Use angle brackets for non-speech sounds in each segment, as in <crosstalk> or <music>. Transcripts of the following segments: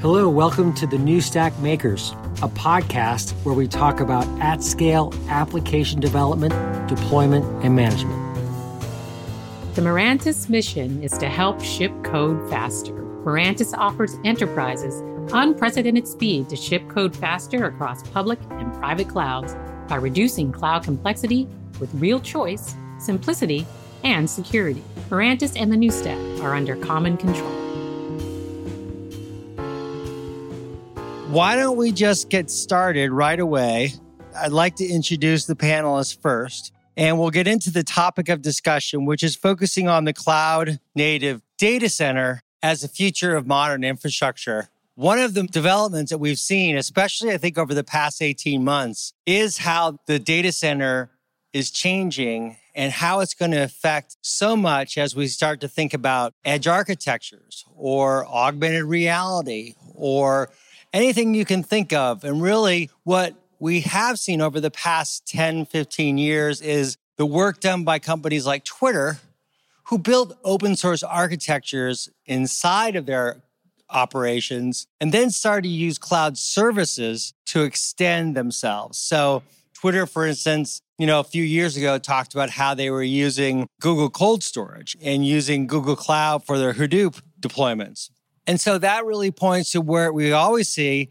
Hello, welcome to the New Stack Makers, a podcast where we talk about at scale application development, deployment, and management. The Mirantis mission is to help ship code faster. Mirantis offers enterprises unprecedented speed to ship code faster across public and private clouds by reducing cloud complexity with real choice, simplicity, and security. Mirantis and the new stack are under common control. Why don't we just get started right away? I'd like to introduce the panelists first, and we'll get into the topic of discussion, which is focusing on the cloud native data center as the future of modern infrastructure. One of the developments that we've seen, especially I think over the past 18 months, is how the data center is changing and how it's going to affect so much as we start to think about edge architectures or augmented reality or anything you can think of. And really, what we have seen over the past 10, 15 years is the work done by companies like Twitter, who built open source architectures inside of their operations and then started to use cloud services to extend themselves. So, Twitter, for instance, you know, a few years ago talked about how they were using Google Cold Storage and using Google Cloud for their Hadoop deployments. And so that really points to where we always see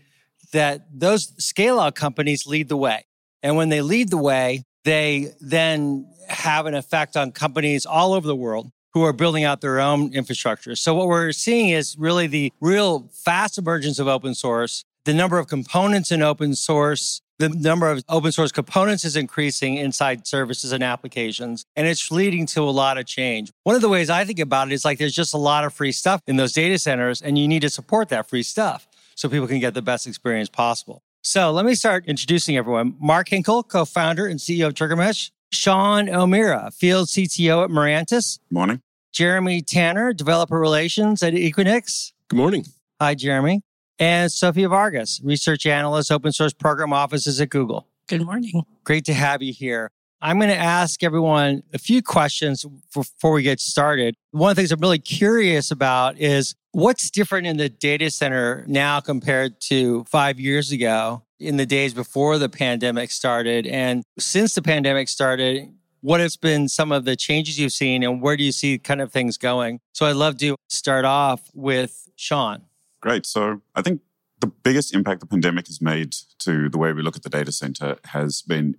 that those scale out companies lead the way. And when they lead the way, they then have an effect on companies all over the world who are building out their own infrastructure. So what we're seeing is really the real fast emergence of open source, the number of components in open source the number of open source components is increasing inside services and applications, and it's leading to a lot of change. One of the ways I think about it is like there's just a lot of free stuff in those data centers, and you need to support that free stuff so people can get the best experience possible. So let me start introducing everyone. Mark Hinkle, co founder and CEO of TriggerMesh. Shaun O'Meara, field CTO at Mirantis. Morning. Jeremy Tanner, developer relations at Equinix. Good morning. Hi, Jeremy and Sophia Vargas, research analyst, open source program offices at Google. Good morning. Great to have you here. I'm going to ask everyone a few questions before we get started. One of the things I'm really curious about is what's different in the data center now compared to five years ago in the days before the pandemic started? And since the pandemic started, what has been some of the changes you've seen and where do you see kind of things going? So I'd love to start off with Shaun. Great. So I think the biggest impact the pandemic has made to the way we look at the data center has been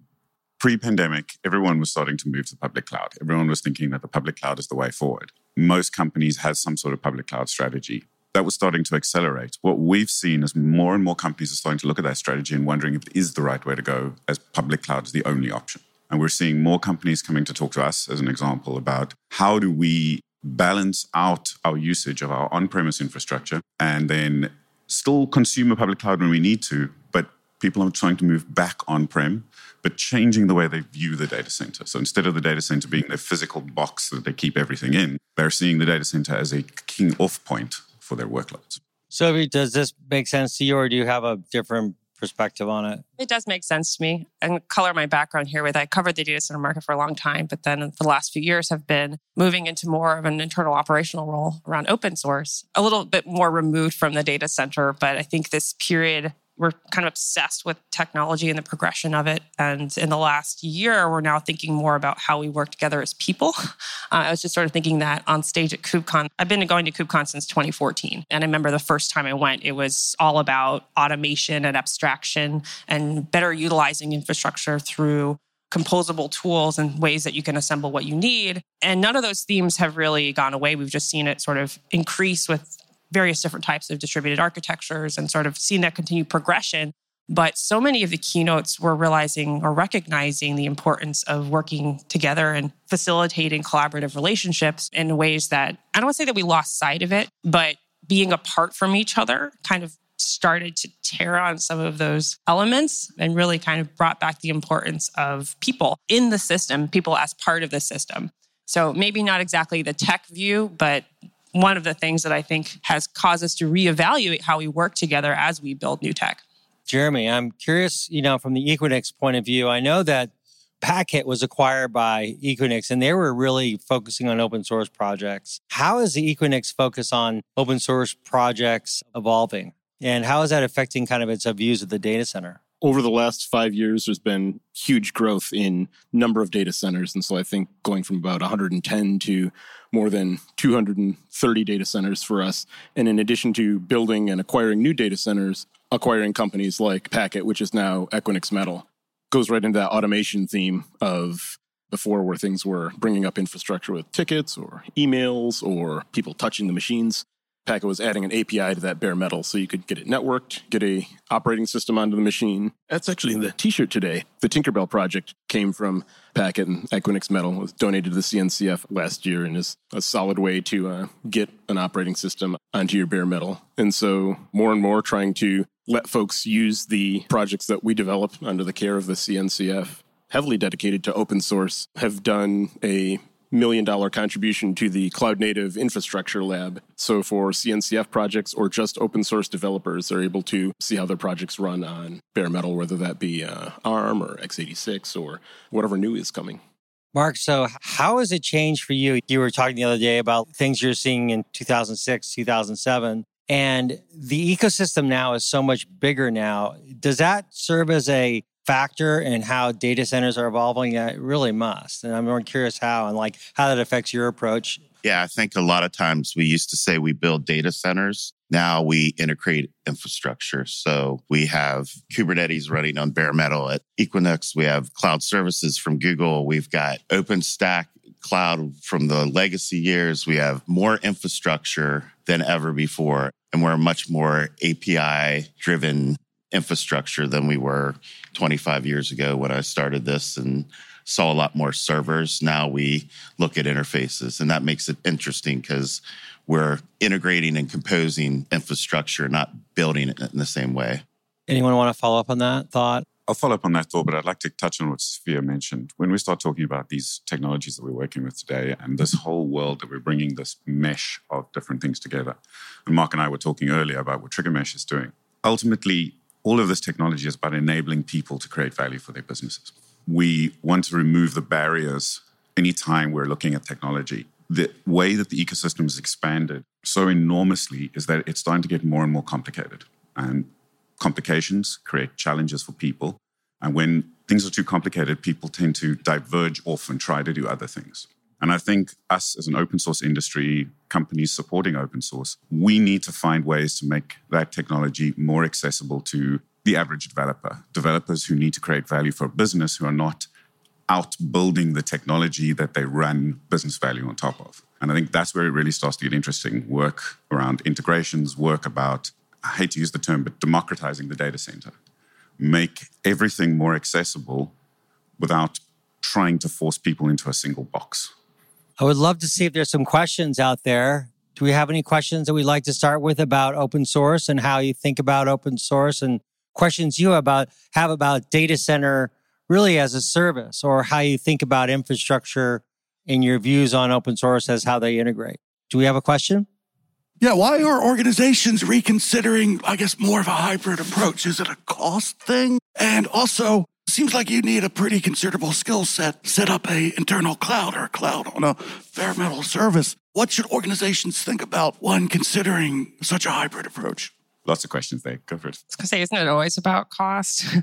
pre pandemic, everyone was starting to move to the public cloud. Everyone was thinking that the public cloud is the way forward. Most companies had some sort of public cloud strategy. That was starting to accelerate. What we've seen is more and more companies are starting to look at that strategy and wondering if it is the right way to go, as public cloud is the only option. And we're seeing more companies coming to talk to us, as an example, about how do we balance out our usage of our on premise infrastructure and then still consume a public cloud when we need to, but people are trying to move back on prem, but changing the way they view the data center. So instead of the data center being their physical box that they keep everything in, they're seeing the data center as a keying off point for their workloads. So, does this make sense to you, or do you have a different perspective on it. It does make sense to me and color my background here with I covered the data center market for a long time, but then the last few years have been moving into more of an internal operational role around open source, a little bit more removed from the data center. But I think this period we're kind of obsessed with technology and the progression of it. And in the last year, we're now thinking more about how we work together as people. <laughs> Uh, I was just sort of thinking that on stage at KubeCon. I've been going to KubeCon since 2014. And I remember the first time I went, it was all about automation and abstraction and better utilizing infrastructure through composable tools and ways that you can assemble what you need. And none of those themes have really gone away. We've just seen it sort of increase with various different types of distributed architectures and sort of seeing that continued progression. But so many of the keynotes were realizing or recognizing the importance of working together and facilitating collaborative relationships in ways that I don't want to say that we lost sight of it, but being apart from each other kind of started to tear on some of those elements and really kind of brought back the importance of people in the system, people as part of the system. So maybe not exactly the tech view, but one of the things that I think has caused us to reevaluate how we work together as we build new tech. Jeremy, I'm curious, you know, from the Equinix point of view, I know that Packet was acquired by Equinix and they were really focusing on open source projects. How is the Equinix focus on open source projects evolving? And how is that affecting kind of its views of the data center? Over the last five years, there's been huge growth in number of data centers. And so I think going from about 110 to more than 230 data centers for us. And in addition to building and acquiring new data centers, acquiring companies like Packet, which is now Equinix Metal, goes right into that automation theme of before where things were bringing up infrastructure with tickets or emails or people touching the machines. Packet was adding an API to that bare metal so you could get it networked, get a operating system onto the machine. That's actually in the t-shirt today. The Tinkerbell project came from Packet and Equinix Metal. Was donated to the CNCF last year and is a solid way to uh, get an operating system onto your bare metal. And so more and more trying to let folks use the projects that we develop under the care of the CNCF heavily dedicated to open source have done a million dollar contribution to the Cloud Native Infrastructure Lab. So for CNCF projects or just open source developers, they're able to see how their projects run on bare metal, whether that be uh, ARM or x86 or whatever new is coming. Mark, so how has it changed for you? You were talking the other day about things you're seeing in 2006, 2007, and the ecosystem now is so much bigger now. Does that serve as a factor in how data centers are evolving? Yeah, it really must. And I'm more curious how and like how that affects your approach. Yeah, I think a lot of times we used to say we build data centers. Now we integrate infrastructure. So we have Kubernetes running on bare metal at Equinix. We have cloud services from Google. We've got OpenStack cloud from the legacy years. We have more infrastructure than ever before. And we're a much more API driven infrastructure than we were 25 years ago when I started this and saw a lot more servers. Now we look at interfaces, and that makes it interesting because we're integrating and composing infrastructure, not building it in the same way. Anyone want to follow up on that thought? I'll follow up on that thought, but I'd like to touch on what Sophia mentioned. When we start talking about these technologies that we're working with today and this whole world that we're bringing this mesh of different things together, and Mark and I were talking earlier about what TriggerMesh is doing. Ultimately, all of this technology is about enabling people to create value for their businesses. We want to remove the barriers anytime we're looking at technology. The way that the ecosystem has expanded so enormously is that it's starting to get more and more complicated. And complications create challenges for people. And when things are too complicated, people tend to diverge off and try to do other things. And I think us as an open source industry, companies supporting open source, we need to find ways to make that technology more accessible to the average developer, developers who need to create value for a business who are not out building the technology that they run business value on top of. And I think that's where it really starts to get interesting work around integrations, work about, I hate to use the term, but democratizing the data center. Make everything more accessible without trying to force people into a single box. I would love to see if there's some questions out there. Do we have any questions that we'd like to start with about open source and how you think about open source and questions you about have about data center really as a service or how you think about infrastructure and your views on open source as how they integrate? Do we have a question? Yeah, why are organizations reconsidering, I guess, more of a hybrid approach? Is it a cost thing? And also, Seems like you need a pretty considerable skill set. Set up a internal cloud or a cloud on a bare metal service. What should organizations think about when considering such a hybrid approach? Lots of questions there. Go for it. I was going to say, isn't it always about cost? <laughs> I feel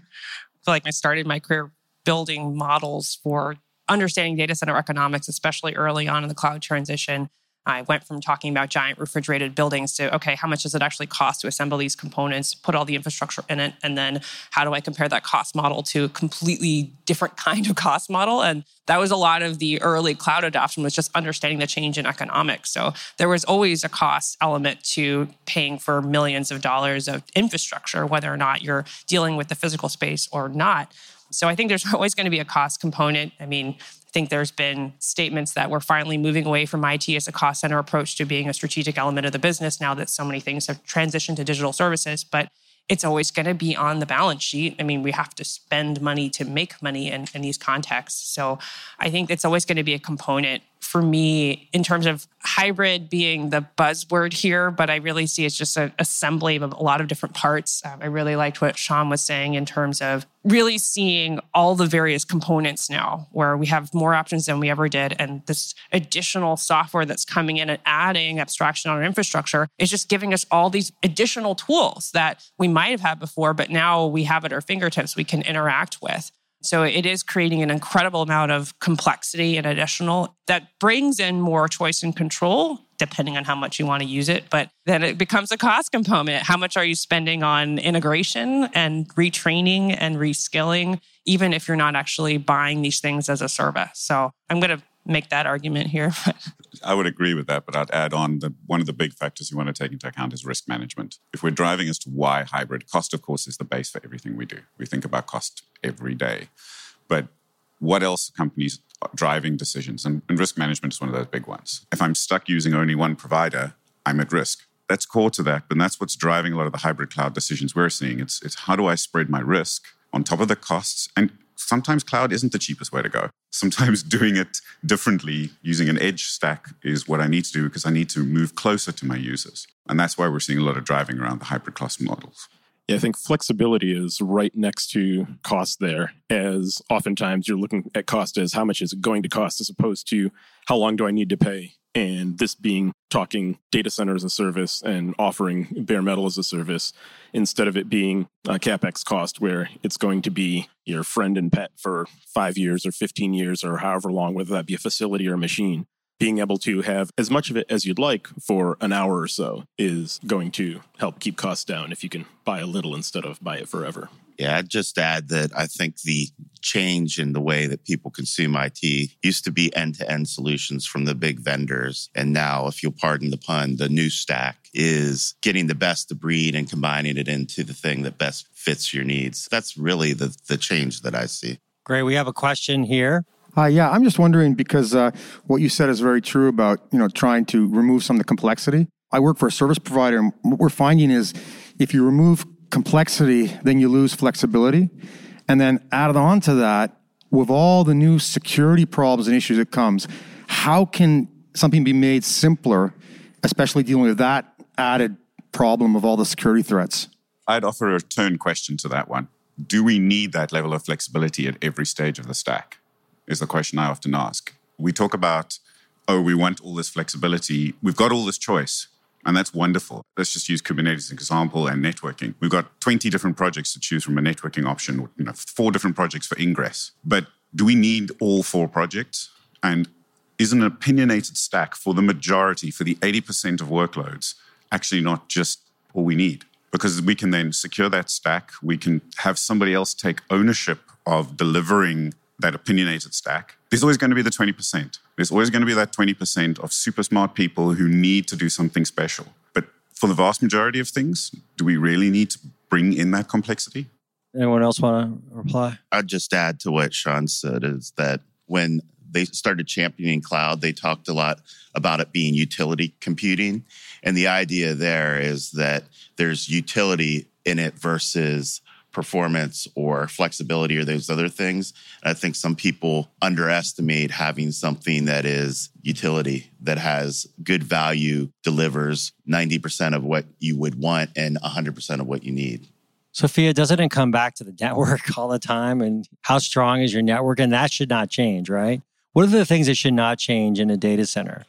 like I started my career building models for understanding data center economics, especially early on in the cloud transition. I went from talking about giant refrigerated buildings to, okay, how much does it actually cost to assemble these components, put all the infrastructure in it, and then how do I compare that cost model to a completely different <laughs> kind of cost model? And that was a lot of the early cloud adoption was just understanding the change in economics. So there was always a cost element to paying for millions of dollars of infrastructure, whether or not you're dealing with the physical space or not. So I think there's <laughs> always going to be a cost component. I mean, I think there's been statements that we're finally moving away from IT as a cost center approach to being a strategic element of the business now that so many things have transitioned to digital services. But it's always going to be on the balance sheet. I mean, we have to spend money to make money in, in these contexts. So I think it's always going to be a component for me in terms of hybrid being the buzzword here, but I really see it's just an assembly of a lot of different parts. Um, I really liked what Shaun was saying in terms of really seeing all the various components now, where we have more options than we ever did. And this additional software that's coming in and adding abstraction on our infrastructure is just giving us all these additional tools that we might have had before, but now we have at our fingertips we can interact with. So it is creating an incredible amount of complexity and additional that brings in more choice and control, depending on how much you want to use it. But then it becomes a cost component. How much are you spending on integration and retraining and reskilling, even if you're not actually buying these things as a service? So I'm going to make that argument here. <laughs> I would agree with that, but I'd add on that one of the big factors you want to take into account is risk management. If we're driving as to why hybrid, cost, of course, is the base for everything we do. We think about cost every day. But what else companies driving decisions? And, and risk management is one of those big ones. If I'm stuck using only one provider, I'm at risk. That's core to that, and that's what's driving a lot of the hybrid cloud decisions we're seeing. It's, it's how do I spread my risk on top of the costs and sometimes cloud isn't the cheapest way to go. Sometimes <laughs> doing it differently using an edge stack is what I need to do because I need to move closer to my users. And that's why we're seeing a lot of driving around the hybrid cost models. Yeah, I think flexibility is right next to cost there, as oftentimes you're looking at cost as how much is it going to cost as opposed to how long do I need to pay and this being talking data center as a service and offering bare metal as a service instead of it being a capex cost where it's going to be your friend and pet for five years or 15 years or however long, whether that be a facility or a machine. Being able to have as much of it as you'd like for an hour or so is going to help keep costs down if you can buy a little instead of buy it forever. Yeah, I'd just add that I think the change in the way that people consume IT used to be end to end solutions from the big vendors. And now, if you'll pardon the pun, the new stack is getting the best of breed and combining it into the thing that best fits your needs. That's really the, the change that I see. Great. We have a question here. Uh, yeah, I'm just wondering because uh, what you said is very true about you know trying to remove some of the complexity. I work for a service provider, and what we're finding is if you remove complexity, then you lose flexibility. And then added on to that, with all the new security problems and issues that comes, how can something be made simpler, especially dealing with that added problem of all the security threats? I'd offer a turn question to that one. Do we need that level of flexibility at every stage of the stack? Is the question I often ask. We talk about, oh, we want all this flexibility. We've got all this choice. And that's wonderful. Let's just use Kubernetes as an example and networking. We've got 20 different projects to choose from a networking option, you know, four different projects for ingress. But do we need all four projects? And is an opinionated stack for the majority, for the 80% of workloads, actually not just all we need? Because we can then secure that stack. We can have somebody else take ownership of delivering that opinionated stack, there's always going to be the 20%. There's always going to be that 20% of super smart people who need to do something special. But for the vast majority of things, do we really need to bring in that complexity? Anyone else want to reply? I'd just add to what Shaun said is that when they started championing cloud, they talked a lot about it being utility computing. And the idea there is that there's utility in it versus performance or flexibility or those other things. I think some people underestimate having something that is utility, that has good value, delivers 90% of what you would want and 100% of what you need. Sophia, doesn't it come back to the network <laughs> all the time? And how strong is your network? And that should not change, right? What are the things that should not change in a data center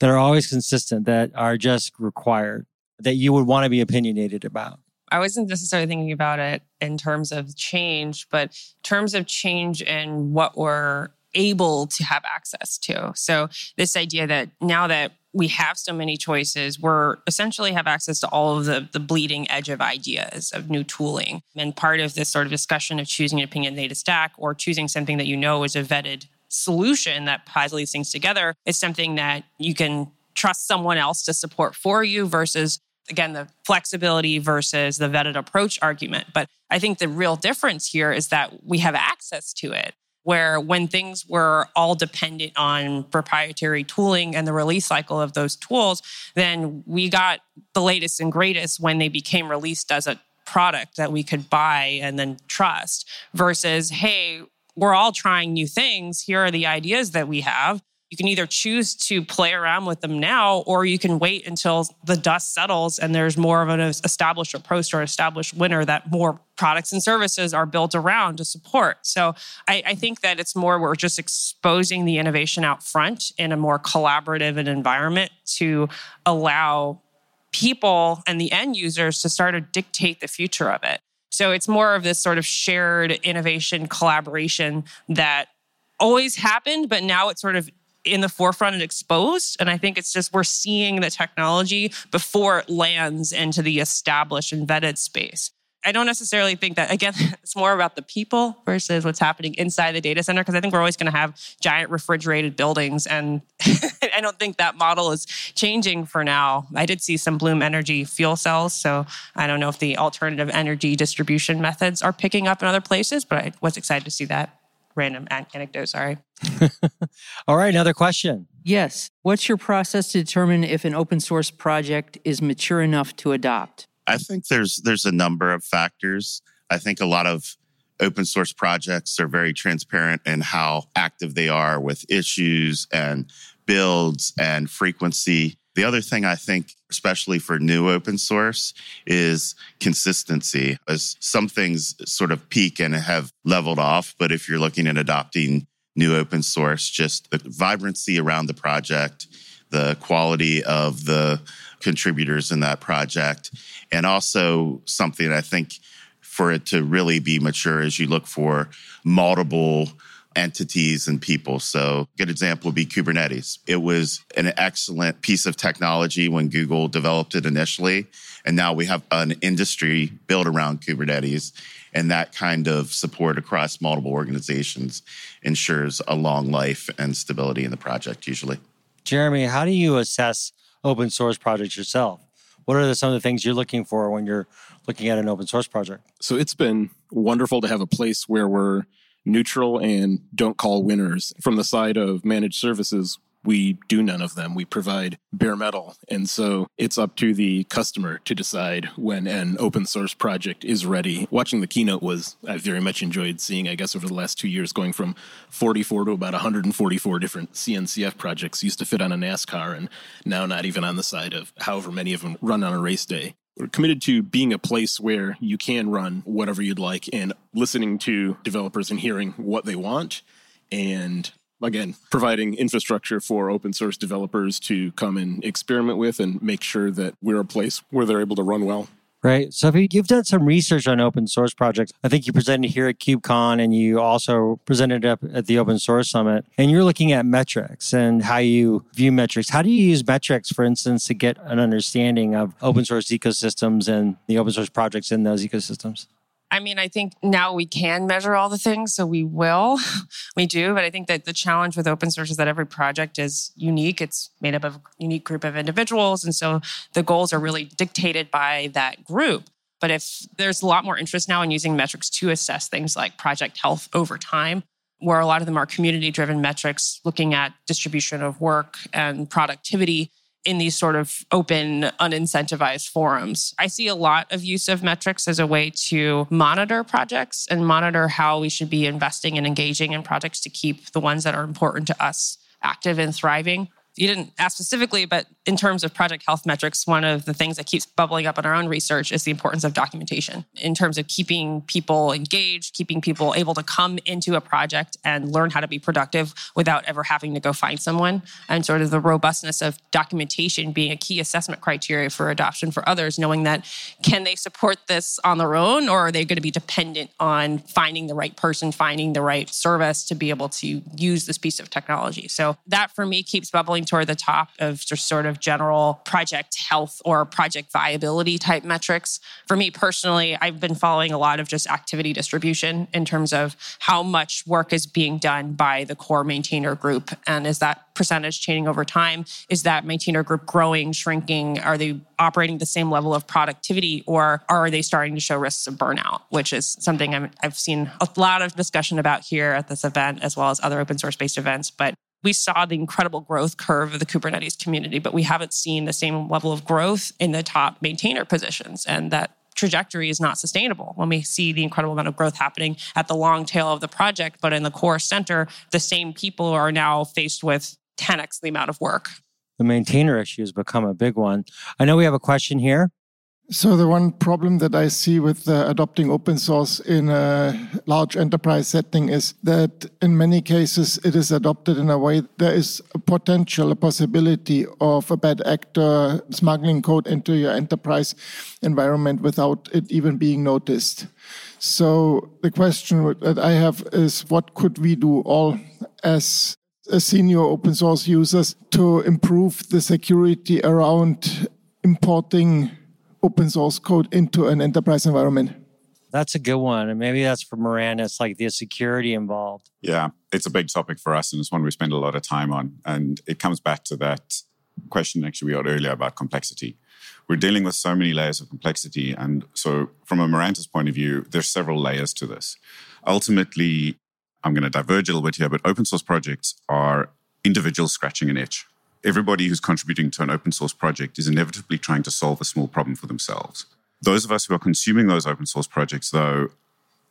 that are always consistent, that are just required, that you would want to be opinionated about? I wasn't necessarily thinking about it in terms of change, but terms of change in what we're able to have access to. So, this idea that now that we have so many choices, we're essentially have access to all of the, the bleeding edge of ideas of new tooling. And part of this sort of discussion of choosing an opinionated stack or choosing something that you know is a vetted solution that ties these things together is something that you can trust someone else to support for you versus again, the flexibility versus the vetted approach argument. But I think the real difference here is that we have access to it. Where when things were all dependent on proprietary tooling and the release cycle of those tools, then we got the latest and greatest when they became released as a product that we could buy and then trust versus, hey, we're all trying new things. Here are the ideas that we have You can either choose to play around with them now, or you can wait until the dust settles and there's more of an established approach or established winner that more products and services are built around to support. So I, I, think that it's more we're just exposing the innovation out front in a more collaborative environment to allow people and the end users to start to dictate the future of it. So it's more of this sort of shared innovation collaboration that always happened, but now it's sort of in the forefront and exposed. And I think it's just we're seeing the technology before it lands into the established and vetted space. I don't necessarily think that, again, <laughs> it's more about the people versus what's happening inside the data center, because I think we're always going to have giant refrigerated buildings. And <laughs> I don't think that model is changing for now. I did see some Bloom Energy fuel cells. So I don't know if the alternative energy distribution methods are picking up in other places, but I was excited to see that random anecdote. Sorry. <laughs> All right, another question. Yes. What's your process to determine if an open source project is mature enough to adopt? I think there's there's a number of factors. I think a lot of open source projects are very transparent in how active they are with issues and builds and frequency. The other thing I think, especially for new open source, is consistency. As some things sort of peak and have leveled off, but if you're looking at adopting new open source, just the vibrancy around the project, the quality of the contributors in that project, and also something I think for it to really be mature is you look for multiple entities and people. So, good example would be Kubernetes. It was an excellent piece of technology when Google developed it initially. And now we have an industry built around Kubernetes. And that kind of support across multiple organizations ensures a long life and stability in the project, usually. Jeremy, how do you assess open source projects yourself? What are the, some of the things you're looking for when you're looking at an open source project? So it's been wonderful to have a place where we're neutral and don't call winners. From the side of managed services, we do none of them. We provide bare metal. And so it's up to the customer to decide when an open source project is ready. Watching the keynote was, I very much enjoyed seeing, I guess, over the last two years, going from 44 to about 144 different CNCF projects used to fit on a NASCAR and now not even on the side of however many of them run on a race day. We're committed to being a place where you can run whatever you'd like and listening to developers and hearing what they want. And again, providing infrastructure for open source developers to come and experiment with and make sure that we're a place where they're able to run well. Right. So if you've done some research on open source projects, I think you presented here at KubeCon and you also presented up at the Open Source Summit, and you're looking at metrics and how you view metrics. How do you use metrics, for instance, to get an understanding of open source ecosystems and the open source projects in those ecosystems? I mean, I think now we can measure all the things, so we will. <laughs> we do, but I think that the challenge with open source is that every project is unique. It's made up of a unique group of individuals. And so the goals are really dictated by that group. But if there's a lot more interest now in using metrics to assess things like project health over time, where a lot of them are community driven metrics looking at distribution of work and productivity in these sort of open, unincentivized forums. I see a lot of use of metrics as a way to monitor projects and monitor how we should be investing and engaging in projects to keep the ones that are important to us active and thriving you didn't ask specifically, but in terms of project health metrics, one of the things that keeps bubbling up in our own research is the importance of documentation in terms of keeping people engaged, keeping people able to come into a project and learn how to be productive without ever having to go find someone, and sort of the robustness of documentation being a key assessment criteria for adoption for others, knowing that can they support this on their own or are they going to be dependent on finding the right person, finding the right service to be able to use this piece of technology. So that for me keeps bubbling toward the top of just sort of general project health or project viability type metrics. For me personally, I've been following a lot of just activity distribution in terms of how much work is being done by the core maintainer group. And is that percentage changing over time? Is that maintainer group growing, shrinking? Are they operating the same level of productivity or are they starting to show risks of burnout, which is something i have seen a lot of discussion about here at this event as well as other open source based events. But we saw the incredible growth curve of the Kubernetes community, but we haven't seen the same level of growth in the top maintainer positions. And that trajectory is not sustainable when we see the incredible amount of growth happening at the long tail of the project. But in the core center, the same people are now faced with 10x the amount of work. The maintainer issue has become a big one. I know we have a question here. So the one problem that I see with uh, adopting open source in a large enterprise setting is that in many cases it is adopted in a way there is a potential, a possibility of a bad actor smuggling code into your enterprise environment without it even being noticed. So the question that I have is what could we do all as senior open source users to improve the security around importing open source code into an enterprise environment? That's a good one. And maybe that's for Mirantis. It's like the security involved. Yeah, it's a big topic for us and it's one we spend a lot of time on. And it comes back to that question actually we had earlier about complexity. We're dealing with so many layers of complexity. And so from a Mirantis point of view, there's several layers to this. Ultimately, I'm going to diverge a little bit here, but open source projects are individuals scratching an itch everybody who's contributing to an open source project is inevitably trying to solve a small problem for themselves. Those of us who are consuming those open source projects, though,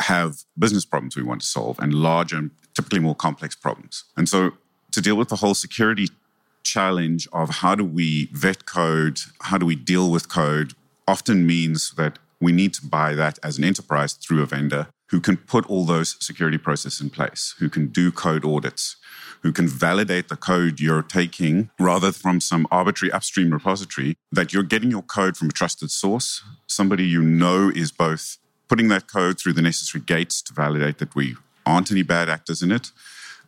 have business problems we want to solve and larger and typically more complex problems. And so to deal with the whole security challenge of how do we vet code, how do we deal with code, often means that we need to buy that as an enterprise through a vendor who can put all those security processes in place, who can do code audits, who can validate the code you're taking rather from some arbitrary upstream repository, that you're getting your code from a trusted source, somebody you know is both putting that code through the necessary gates to validate that we aren't any bad actors in it,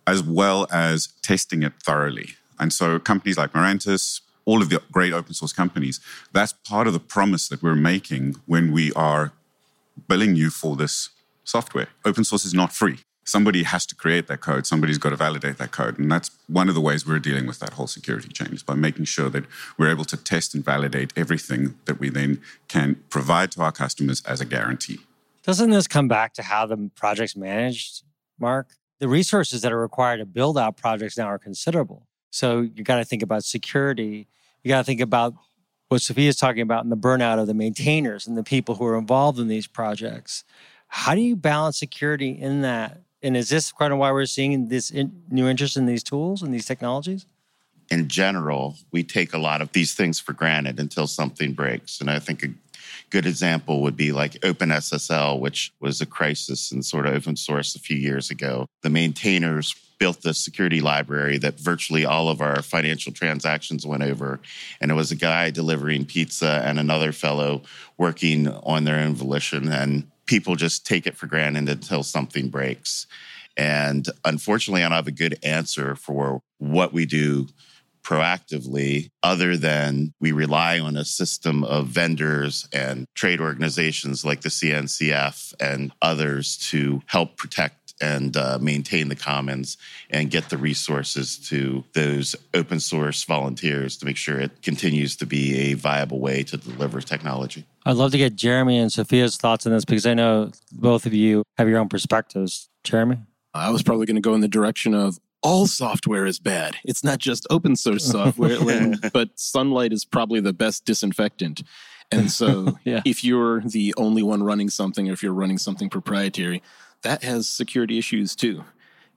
as well as testing it thoroughly. And so companies like Mirantis, all of the great open source companies, that's part of the promise that we're making when we are billing you for this software. Open source is not free somebody has to create that code. Somebody's got to validate that code. And that's one of the ways we're dealing with that whole security chain is by making sure that we're able to test and validate everything that we then can provide to our customers as a guarantee. Doesn't this come back to how the project's managed, Mark? The resources that are required to build out projects now are considerable. So you got to think about security. You got to think about what Sophia's talking about in the burnout of the maintainers and the people who are involved in these projects. How do you balance security in that and is this kind of why we're seeing this in, new interest in these tools and these technologies? In general, we take a lot of these things for granted until something breaks. And I think a good example would be like OpenSSL, which was a crisis and sort of open source a few years ago. The maintainers built the security library that virtually all of our financial transactions went over. And it was a guy delivering pizza and another fellow working on their own volition. And people just take it for granted until something breaks. And unfortunately, I don't have a good answer for what we do proactively, other than we rely on a system of vendors and trade organizations like the CNCF and others to help protect and uh, maintain the commons and get the resources to those open source volunteers to make sure it continues to be a viable way to deliver technology. I'd love to get Jeremy and Sophia's thoughts on this because I know both of you have your own perspectives. Jeremy? I was probably going to go in the direction of all software is bad. It's not just open source software, <laughs> but sunlight is probably the best disinfectant. And so, <laughs> yeah. if you're the only one running something, or if you're running something proprietary, that has security issues too.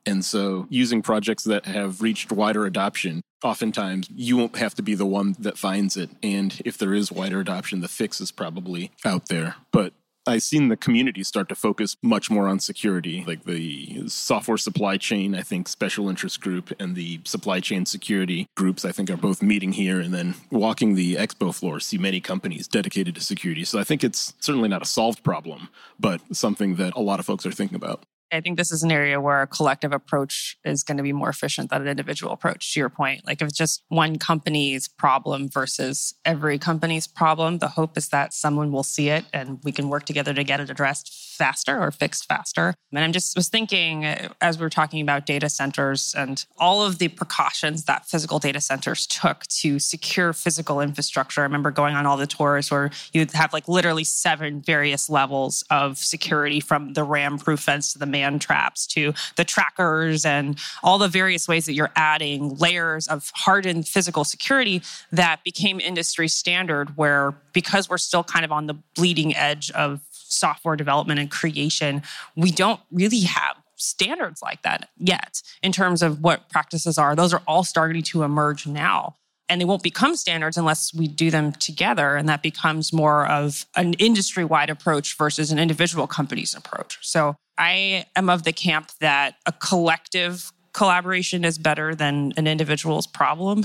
And so, using projects that have reached wider adoption, oftentimes you won't have to be the one that finds it. And if there is wider adoption, the fix is probably out there. But I've seen the community start to focus much more on security, like the software supply chain, I think special interest group and the supply chain security groups, I think are both meeting here and then walking the expo floor, see many companies dedicated to security. So I think it's certainly not a solved problem, but something that a lot of folks are thinking about. I think this is an area where a collective approach is going to be more efficient than an individual approach, to your point. Like if it's just one company's problem versus every company's problem, the hope is that someone will see it and we can work together to get it addressed faster or fixed faster. And I'm just was thinking uh, as we are talking about data centers and all of the precautions that physical data centers took to secure physical infrastructure. I remember going on all the tours where you'd have like literally seven various levels of security from the ram proof fence to the man traps to the trackers and all the various ways that you're adding layers of hardened physical security that became industry standard where because we're still kind of on the bleeding edge of software development and creation, we don't really have standards like that yet in terms of what practices are. Those are all starting to emerge now. And they won't become standards unless we do them together. And that becomes more of an industry wide approach versus an individual company's approach. So I am of the camp that a collective collaboration is better than an individual's problem.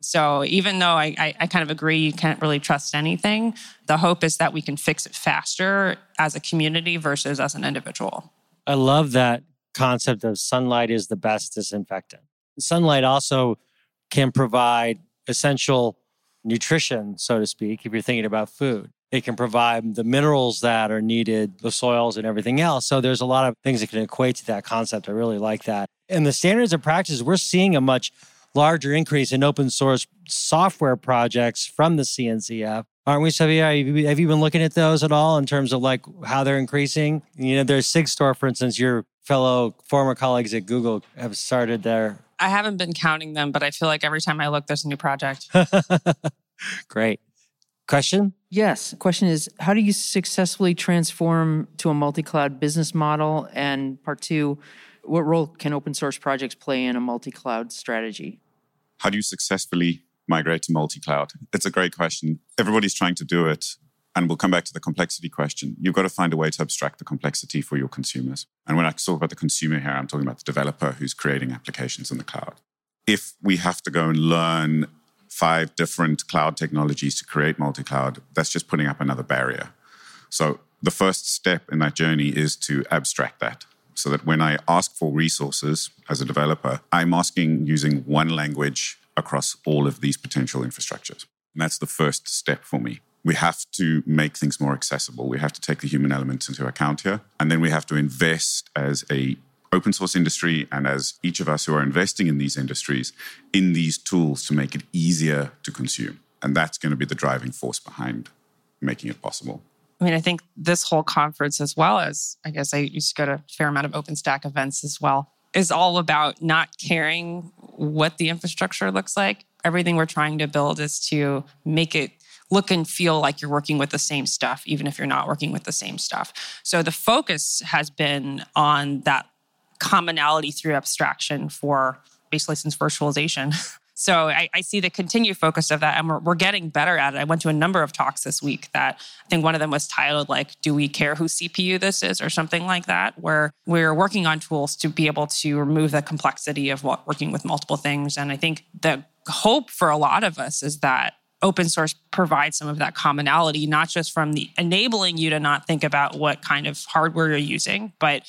So even though I, I, I, kind of agree you can't really trust anything, the hope is that we can fix it faster as a community versus as an individual. I love that concept of sunlight is the best disinfectant. Sunlight also can provide essential nutrition, so to speak, if you're thinking about food. It can provide the minerals that are needed, the soils and everything else. So there's a lot of things that can equate to that concept. I really like that. And the standards of practice, we're seeing a much larger increase in open source software projects from the CNCF. Aren't we, Xavier? Have you been looking at those at all in terms of like how they're increasing? You know, there's SigStore, for instance, your fellow former colleagues at Google have started their. I haven't been counting them, but I feel like every time I look, there's a new project. <laughs> Great. Question? Yes. Question is How do you successfully transform to a multi cloud business model? And part two, what role can open source projects play in a multi cloud strategy? How do you successfully migrate to multi cloud? It's a great question. Everybody's trying to do it. And we'll come back to the complexity question. You've got to find a way to abstract the complexity for your consumers. And when I talk about the consumer here, I'm talking about the developer who's creating applications in the cloud. If we have to go and learn five different cloud technologies to create multi cloud, that's just putting up another barrier. So the first step in that journey is to abstract that so that when I ask for resources as a developer, I'm asking using one language across all of these potential infrastructures. And that's the first step for me. We have to make things more accessible. We have to take the human elements into account here. And then we have to invest as a open source industry and as each of us who are investing in these industries in these tools to make it easier to consume. And that's going to be the driving force behind making it possible. I mean, I think this whole conference, as well as I guess I used to go to a fair amount of OpenStack events as well, is all about not caring what the infrastructure looks like. Everything we're trying to build is to make it look and feel like you're working with the same stuff, even if you're not working with the same stuff. So the focus has been on that commonality through abstraction for basically since virtualization. <laughs> So I, I, see the continued focus of that, and we're, we're getting better at it. I went to a number of talks this week that I think one of them was titled like "Do we care whose CPU this is?" or something like that, where we're working on tools to be able to remove the complexity of what, working with multiple things. And I think the hope for a lot of us is that open source provides some of that commonality, not just from the enabling you to not think about what kind of hardware you're using, but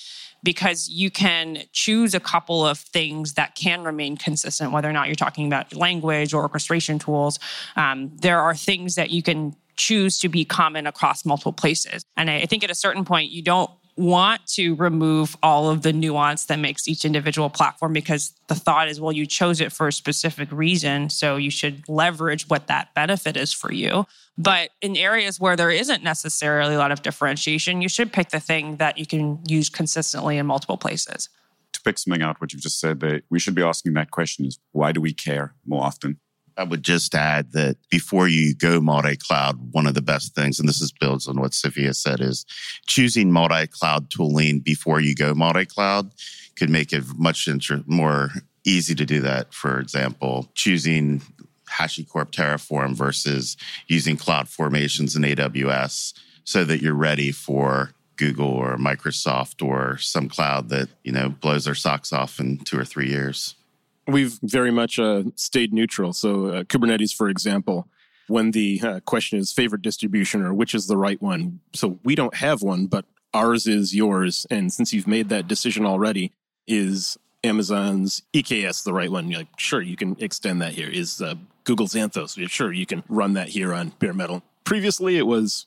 because you can choose a couple of things that can remain consistent, whether or not you're talking about language or orchestration tools. Um, there are things that you can choose to be common across multiple places. And I think at a certain point, you don't want to remove all of the nuance that makes each individual platform because the thought is, well, you chose it for a specific reason. So you should leverage what that benefit is for you. But in areas where there isn't necessarily a lot of differentiation, you should pick the thing that you can use consistently in multiple places. To pick something out, what you've just said, that we should be asking that question is why do we care more often? I would just add that before you go multi-cloud, one of the best things, and this is builds on what Sophia said, is choosing multi-cloud tooling before you go multi-cloud could make it much inter- more easy to do that. For example, choosing HashiCorp Terraform versus using cloud formations in AWS so that you're ready for Google or Microsoft or some cloud that, you know, blows their socks off in two or three years. We've very much uh, stayed neutral. So, uh, Kubernetes, for example, when the uh, question is favorite distribution or which is the right one. So, we don't have one, but ours is yours. And since you've made that decision already, is Amazon's EKS the right one? You're like, sure, you can extend that here. Is uh, Google's Anthos? Sure, you can run that here on bare metal. Previously, it was,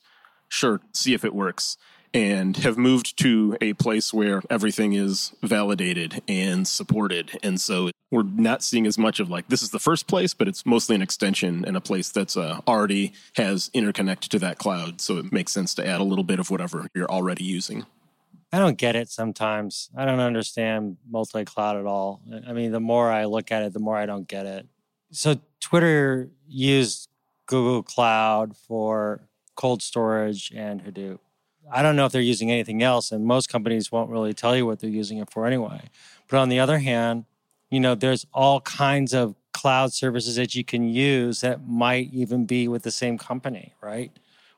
sure, see if it works and have moved to a place where everything is validated and supported. And so we're not seeing as much of like this is the first place, but it's mostly an extension and a place that's uh, already has interconnect to that cloud. So it makes sense to add a little bit of whatever you're already using. I don't get it sometimes. I don't understand multi cloud at all. I mean, the more I look at it, the more I don't get it. So Twitter used Google Cloud for cold storage and Hadoop. I don't know if they're using anything else, and most companies won't really tell you what they're using it for anyway. But on the other hand, you know, there's all kinds of cloud services that you can use that might even be with the same company, right?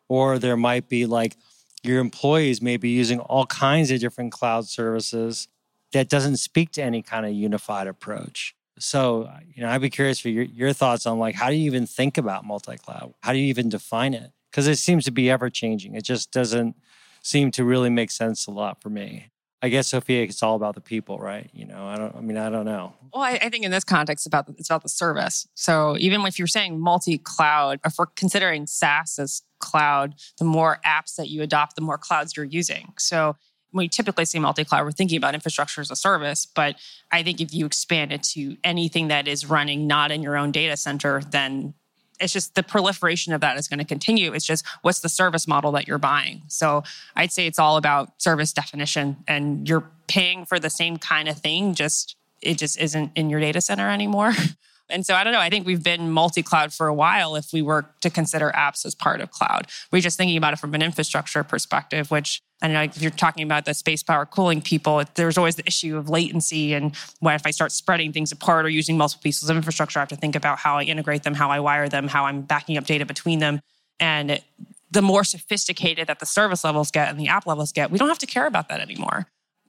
Or there might be like your employees may be using all kinds of different cloud services that doesn't speak to any kind of unified approach. So, you know, I'd be curious for your, your thoughts on like how do you even think about multi-cloud? How do you even define it? Because it seems to be ever changing. It just doesn't seem to really make sense a lot for me. I guess Sophia, it's all about the people, right? You know, I don't. I mean, I don't know. Well, I, I think in this context, about it's about the service. So even if you're saying multi-cloud, if we're considering SaaS as cloud, the more apps that you adopt, the more clouds you're using. So we typically say multi-cloud, we're thinking about infrastructure as a service. But I think if you expand it to anything that is running not in your own data center, then it's just the proliferation of that is going to continue. It's just what's the service model that you're buying. So I'd say it's all about service definition, and you're paying for the same kind of thing. Just it just isn't in your data center anymore. <laughs> And so I don't know. I think we've been multi cloud for a while if we were to consider apps as part of cloud. We're just thinking about it from an infrastructure perspective, which I know if you're talking about the space power cooling people, there's always the issue of latency. And what if I start spreading things apart or using multiple pieces of infrastructure? I have to think about how I integrate them, how I wire them, how I'm backing up data between them. And the more sophisticated that the service levels get and the app levels get, we don't have to care about that anymore.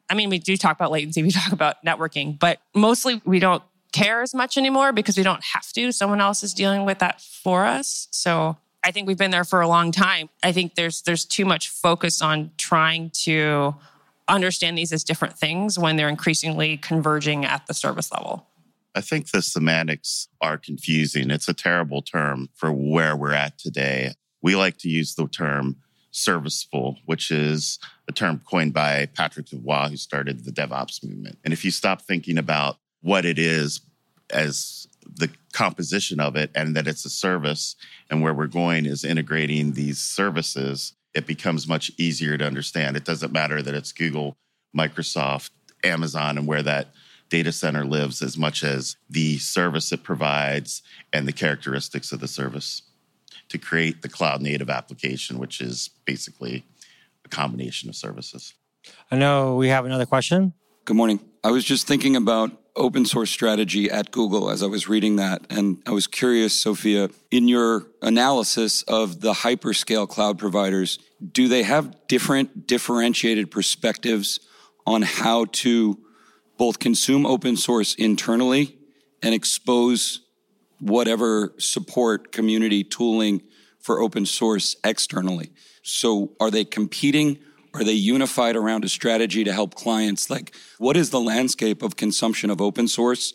I mean, we do talk about latency, we talk about networking, but mostly we don't care as much anymore because we don't have to. Someone else is dealing with that for us. So I think we've been there for a long time. I think there's there's too much focus on trying to understand these as different things when they're increasingly converging at the service level. I think the semantics are confusing. It's a terrible term for where we're at today. We like to use the term serviceful, which is a term coined by Patrick Debois, who started the DevOps movement. And if you stop thinking about what it is as the composition of it and that it's a service and where we're going is integrating these services it becomes much easier to understand. It doesn't matter that it's google microsoft amazon and where that data center lives as much as the service it provides and the characteristics of the service to create the cloud native application which is basically a combination of services. I know we have another question. Good morning. I was just thinking about open source strategy at Google as I was reading that. And I was curious, Sophia, in your analysis of the hyperscale cloud providers, do they have different differentiated perspectives on how to both consume open source internally and expose whatever support community tooling for open source externally? So are they competing? Are they unified around a strategy to help clients? Like, what is the landscape of consumption of open source,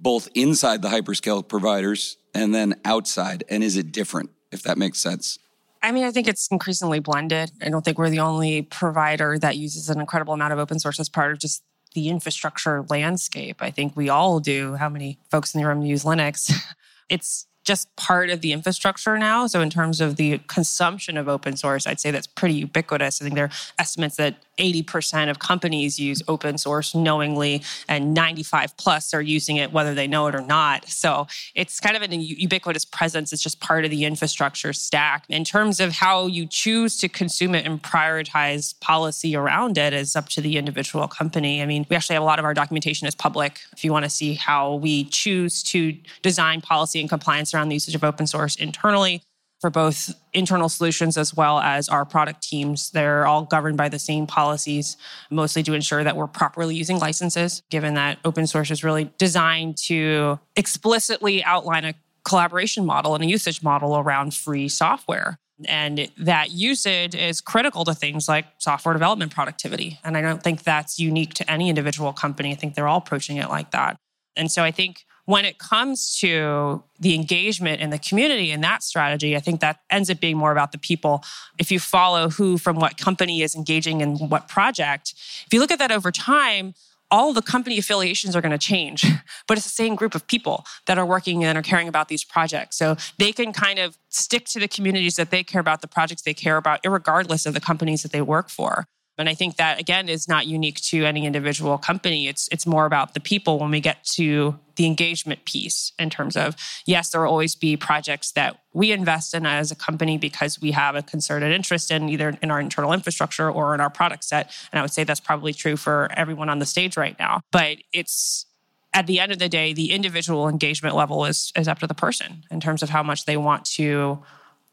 both inside the hyperscale providers and then outside? And is it different, if that makes sense? I mean, I think it's increasingly blended. I don't think we're the only provider that uses an incredible amount of open source as part of just the infrastructure landscape. I think we all do. How many folks in the room use Linux? <laughs> It's just part of the infrastructure now. So, in terms of the consumption of open source, I'd say that's pretty ubiquitous. I think there are estimates that 80% of companies use open source knowingly, and 95 plus are using it whether they know it or not. So it's kind of an ubiquitous presence. It's just part of the infrastructure stack. In terms of how you choose to consume it and prioritize policy around it is up to the individual company. I mean, we actually have a lot of our documentation is public. If you want to see how we choose to design policy and compliance around the usage of open source internally, for both internal solutions as well as our product teams. They're all governed by the same policies, mostly to ensure that we're properly using licenses, given that open source is really designed to explicitly outline a collaboration model and a usage model around free software. And that usage is critical to things like software development productivity. And I don't think that's unique to any individual company. I think they're all approaching it like that. And so I think when it comes to the engagement in the community and that strategy, I think that ends up being more about the people. If you follow who from what company is engaging in what project, if you look at that over time, all the company affiliations are going to change, <laughs> but it's the same group of people that are working and are caring about these projects. So they can kind of stick to the communities that they care about, the projects they care about, regardless of the companies that they work for. And I think that again is not unique to any individual company. It's it's more about the people when we get to the engagement piece in terms of yes, there will always be projects that we invest in as a company because we have a concerted interest in either in our internal infrastructure or in our product set. And I would say that's probably true for everyone on the stage right now. But it's at the end of the day, the individual engagement level is is up to the person in terms of how much they want to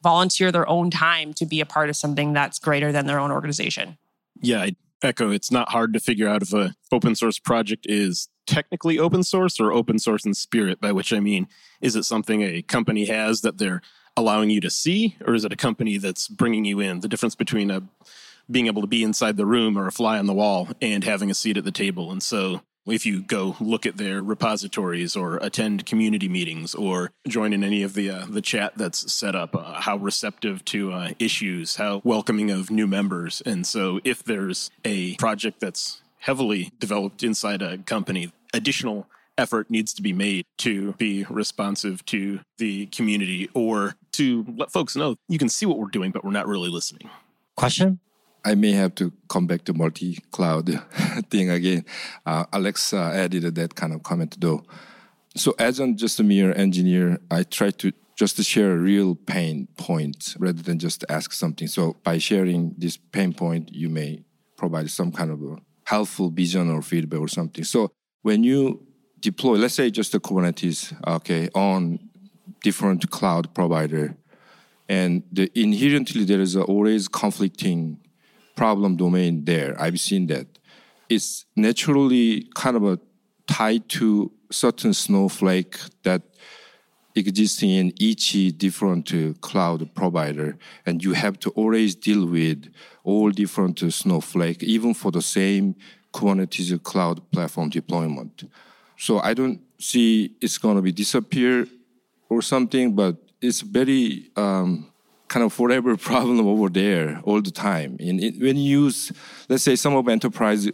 volunteer their own time to be a part of something that's greater than their own organization. Yeah, I echo. It's not hard to figure out if a open source project is technically open source or open source in spirit. By which I mean, is it something a company has that they're allowing you to see, or is it a company that's bringing you in? The difference between a being able to be inside the room or a fly on the wall and having a seat at the table. And so if you go look at their repositories or attend community meetings or join in any of the uh, the chat that's set up, uh, how receptive to uh, issues, how welcoming of new members, and so if there's a project that's heavily developed inside a company, additional effort needs to be made to be responsive to the community or to let folks know you can see what we're doing, but we're not really listening. Question? I may have to come back to multi-cloud <laughs> thing again. Uh, Alex uh, added that kind of comment though. So as I'm just a mere engineer, I try to just share a real pain point rather than just ask something. So by sharing this pain point, you may provide some kind of a helpful vision or feedback or something. So when you deploy, let's say just the Kubernetes, okay, on different cloud provider, and the, inherently there is always conflicting problem domain there. I've seen that. It's naturally kind of a tied to certain snowflake that existing in each different cloud provider and you have to always deal with all different snowflake even for the same kubernetes cloud platform deployment so i don't see it's going to be disappear or something but it's very um, kind of forever <laughs> problem over there all the time. And when you use, let's say, some of enterprise,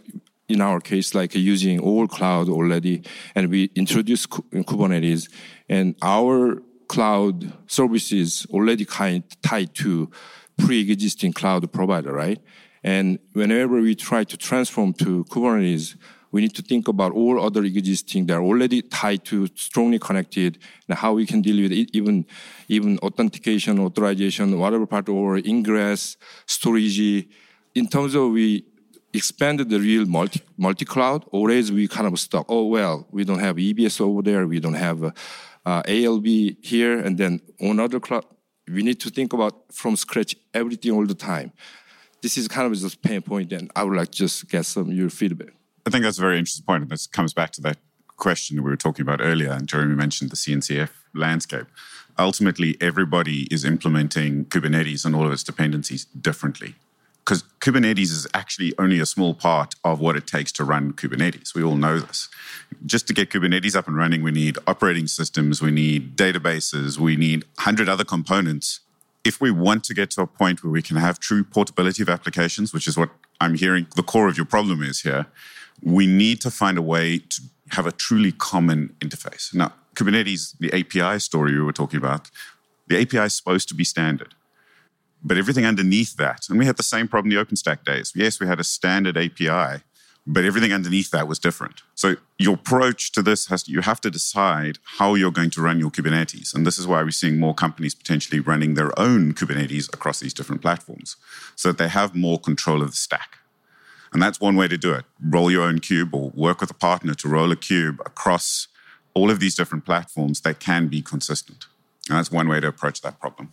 in our case, like using all cloud already, and we introduce Kubernetes, and our cloud services already kind tied to pre-existing cloud provider, right? And whenever we try to transform to Kubernetes, we need to think about all other existing that are already tied to strongly connected and how we can deal with it, even even authentication, authorization, whatever part or ingress, storage. In terms of we expanded the real multi multi cloud, always we kind of stuck. Oh well, we don't have EBS over there, we don't have uh, ALB here, and then on other cloud, we need to think about from scratch everything all the time. This is kind of just pain point, and I would like just get some your feedback. I think that's a very interesting point, and this comes back to that question that we were talking about earlier. And Jeremy mentioned the CNCF landscape. Ultimately, everybody is implementing Kubernetes and all of its dependencies differently. Because Kubernetes is actually only a small part of what it takes to run Kubernetes. We all know this. Just to get Kubernetes up and running, we need operating systems, we need databases, we need 100 other components if we want to get to a point where we can have true portability of applications, which is what I'm hearing the core of your problem is here, we need to find a way to have a truly common interface. Now, Kubernetes, the API story we were talking about, the API is supposed to be standard. But everything underneath that, and we had the same problem in the OpenStack days. Yes, we had a standard API, but everything underneath that was different. So your approach to this has to, you have to decide how you're going to run your Kubernetes. And this is why we're seeing more companies potentially running their own Kubernetes across these different platforms so that they have more control of the stack. And that's one way to do it. Roll your own cube or work with a partner to roll a cube across all of these different platforms that can be consistent. And that's one way to approach that problem.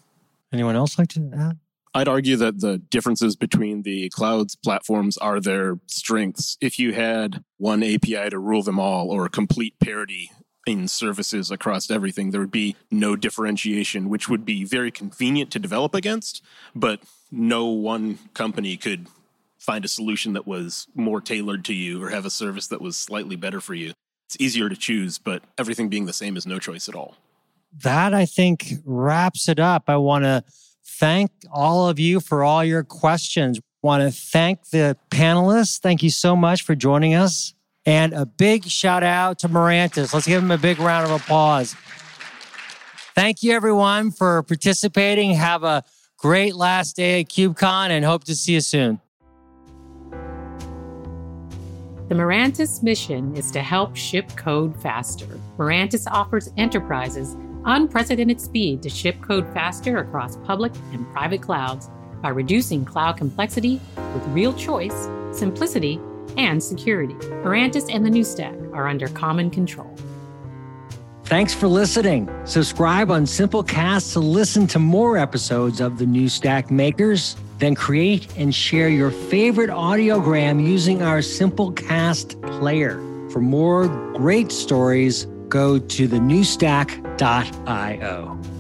Anyone else like to add? I'd argue that the differences between the cloud's platforms are their strengths. If you had one API to rule them all or a complete parity in services across everything, there would be no differentiation, which would be very convenient to develop against, but no one company could find a solution that was more tailored to you or have a service that was slightly better for you. It's easier to choose, but everything being the same is no choice at all. That I think wraps it up. I want to thank all of you for all your questions. Want to thank the panelists. Thank you so much for joining us. And a big shout out to Mirantis. Let's give him a big round of applause. Thank you, everyone, for participating. Have a great last day at KubeCon and hope to see you soon. The Mirantis mission is to help ship code faster. Mirantis offers enterprises unprecedented speed to ship code faster across public and private clouds by reducing cloud complexity with real choice, simplicity, and security. Mirantis and the new stack are under common control. Thanks for listening. Subscribe on Simplecast to listen to more episodes of the New Stack Makers. Then create and share your favorite audiogram using our Simplecast player. For more great stories, go to thenewstack.io.